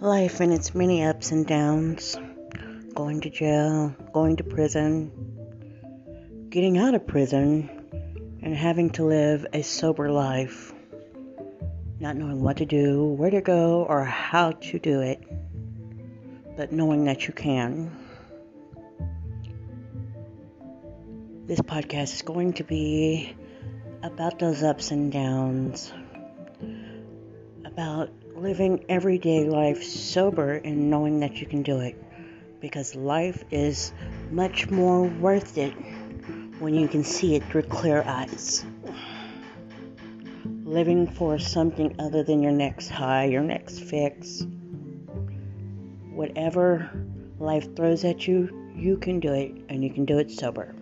life and its many ups and downs. Going to jail, going to prison, getting out of prison, and having to live a sober life. Not knowing what to do, where to go, or how to do it, but knowing that you can. This podcast is going to be about those ups and downs, about living everyday life sober and knowing that you can do it. Because life is much more worth it when you can see it through clear eyes. Living for something other than your next high, your next fix. Whatever life throws at you, you can do it and you can do it sober.